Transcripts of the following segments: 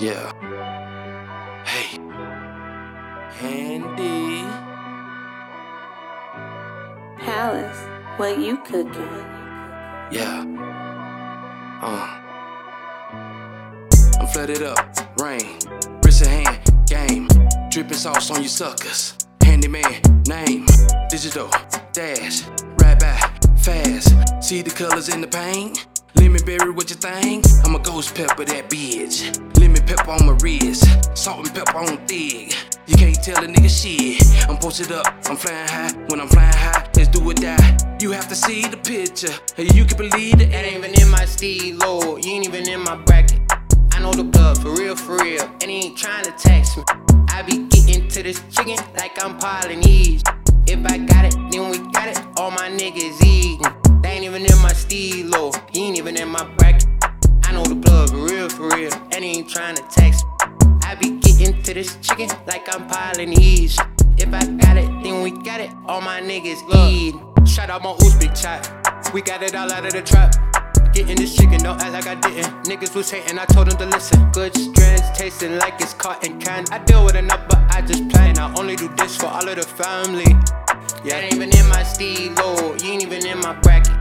Yeah. Hey. Handy. Palace, what you cooking? Yeah. Uh. I'm flooded up, rain, wrist in hand, game, dripping sauce on you suckers. Handyman, name, digital, dash, right by, fast. See the colors in the paint? Lemon berry, what you think? I'm a ghost pepper, that bitch. Lemon pepper on my wrist, salt and pepper on thick. You can't tell a nigga shit. I'm posted up, I'm flying high. When I'm flying high, let's do or die. You have to see the picture, you can believe it. Ain't even in my steelo, you ain't even in my bracket. I know the blood for real, for real, and he ain't trying to tax me. I be getting to this chicken like I'm Polynesian. If I got it, then we got it. All my niggas eating. They ain't even in my steelo, he ain't even in my bracket. I know the plug real, for real, and he ain't trying to tax me. I be getting to this chicken like I'm Polynesian. If I got it, then we got it. All my niggas eating. Shout out my Uzbek chat. We got it all out of the trap. Getting this chicken, don't act like I didn't. Niggas was hating, I told them to listen. Good strands, tasting like it's cotton candy. I deal with enough, but I just plan. I only do this for all of the family. That ain't even in my steelo, you ain't even in my bracket.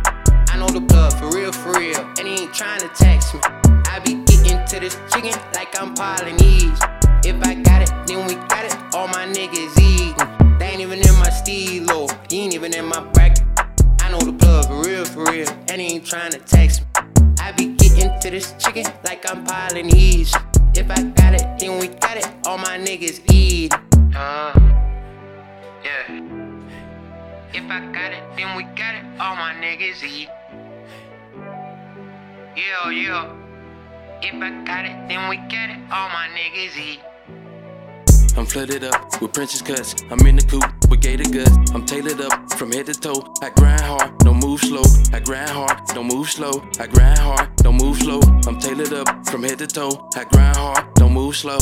I know the blood for real, for real, and he ain't trying to tax me. I be getting to this chicken like I'm Polynesian. If I got it, then we got it. All my niggas eating. They ain't even in my steelo, he ain't even for real, and he ain't trying to tax me. I be getting to this chicken like I'm Polynesian. If I got it, then we got it. All my niggas eating. Uh, yeah. If I got it, then we got it. All my niggas eat. Yeah, yeah. If I got it, then we get it. All my niggas eat. I'm flooded up with Princess cuts. I'm in the coop with gator guts. I'm tailored up from head to toe. I grind hard, don't move slow. I grind hard, don't move slow. I grind hard, don't move slow. I'm tailored up from head to toe. I grind hard, don't move slow.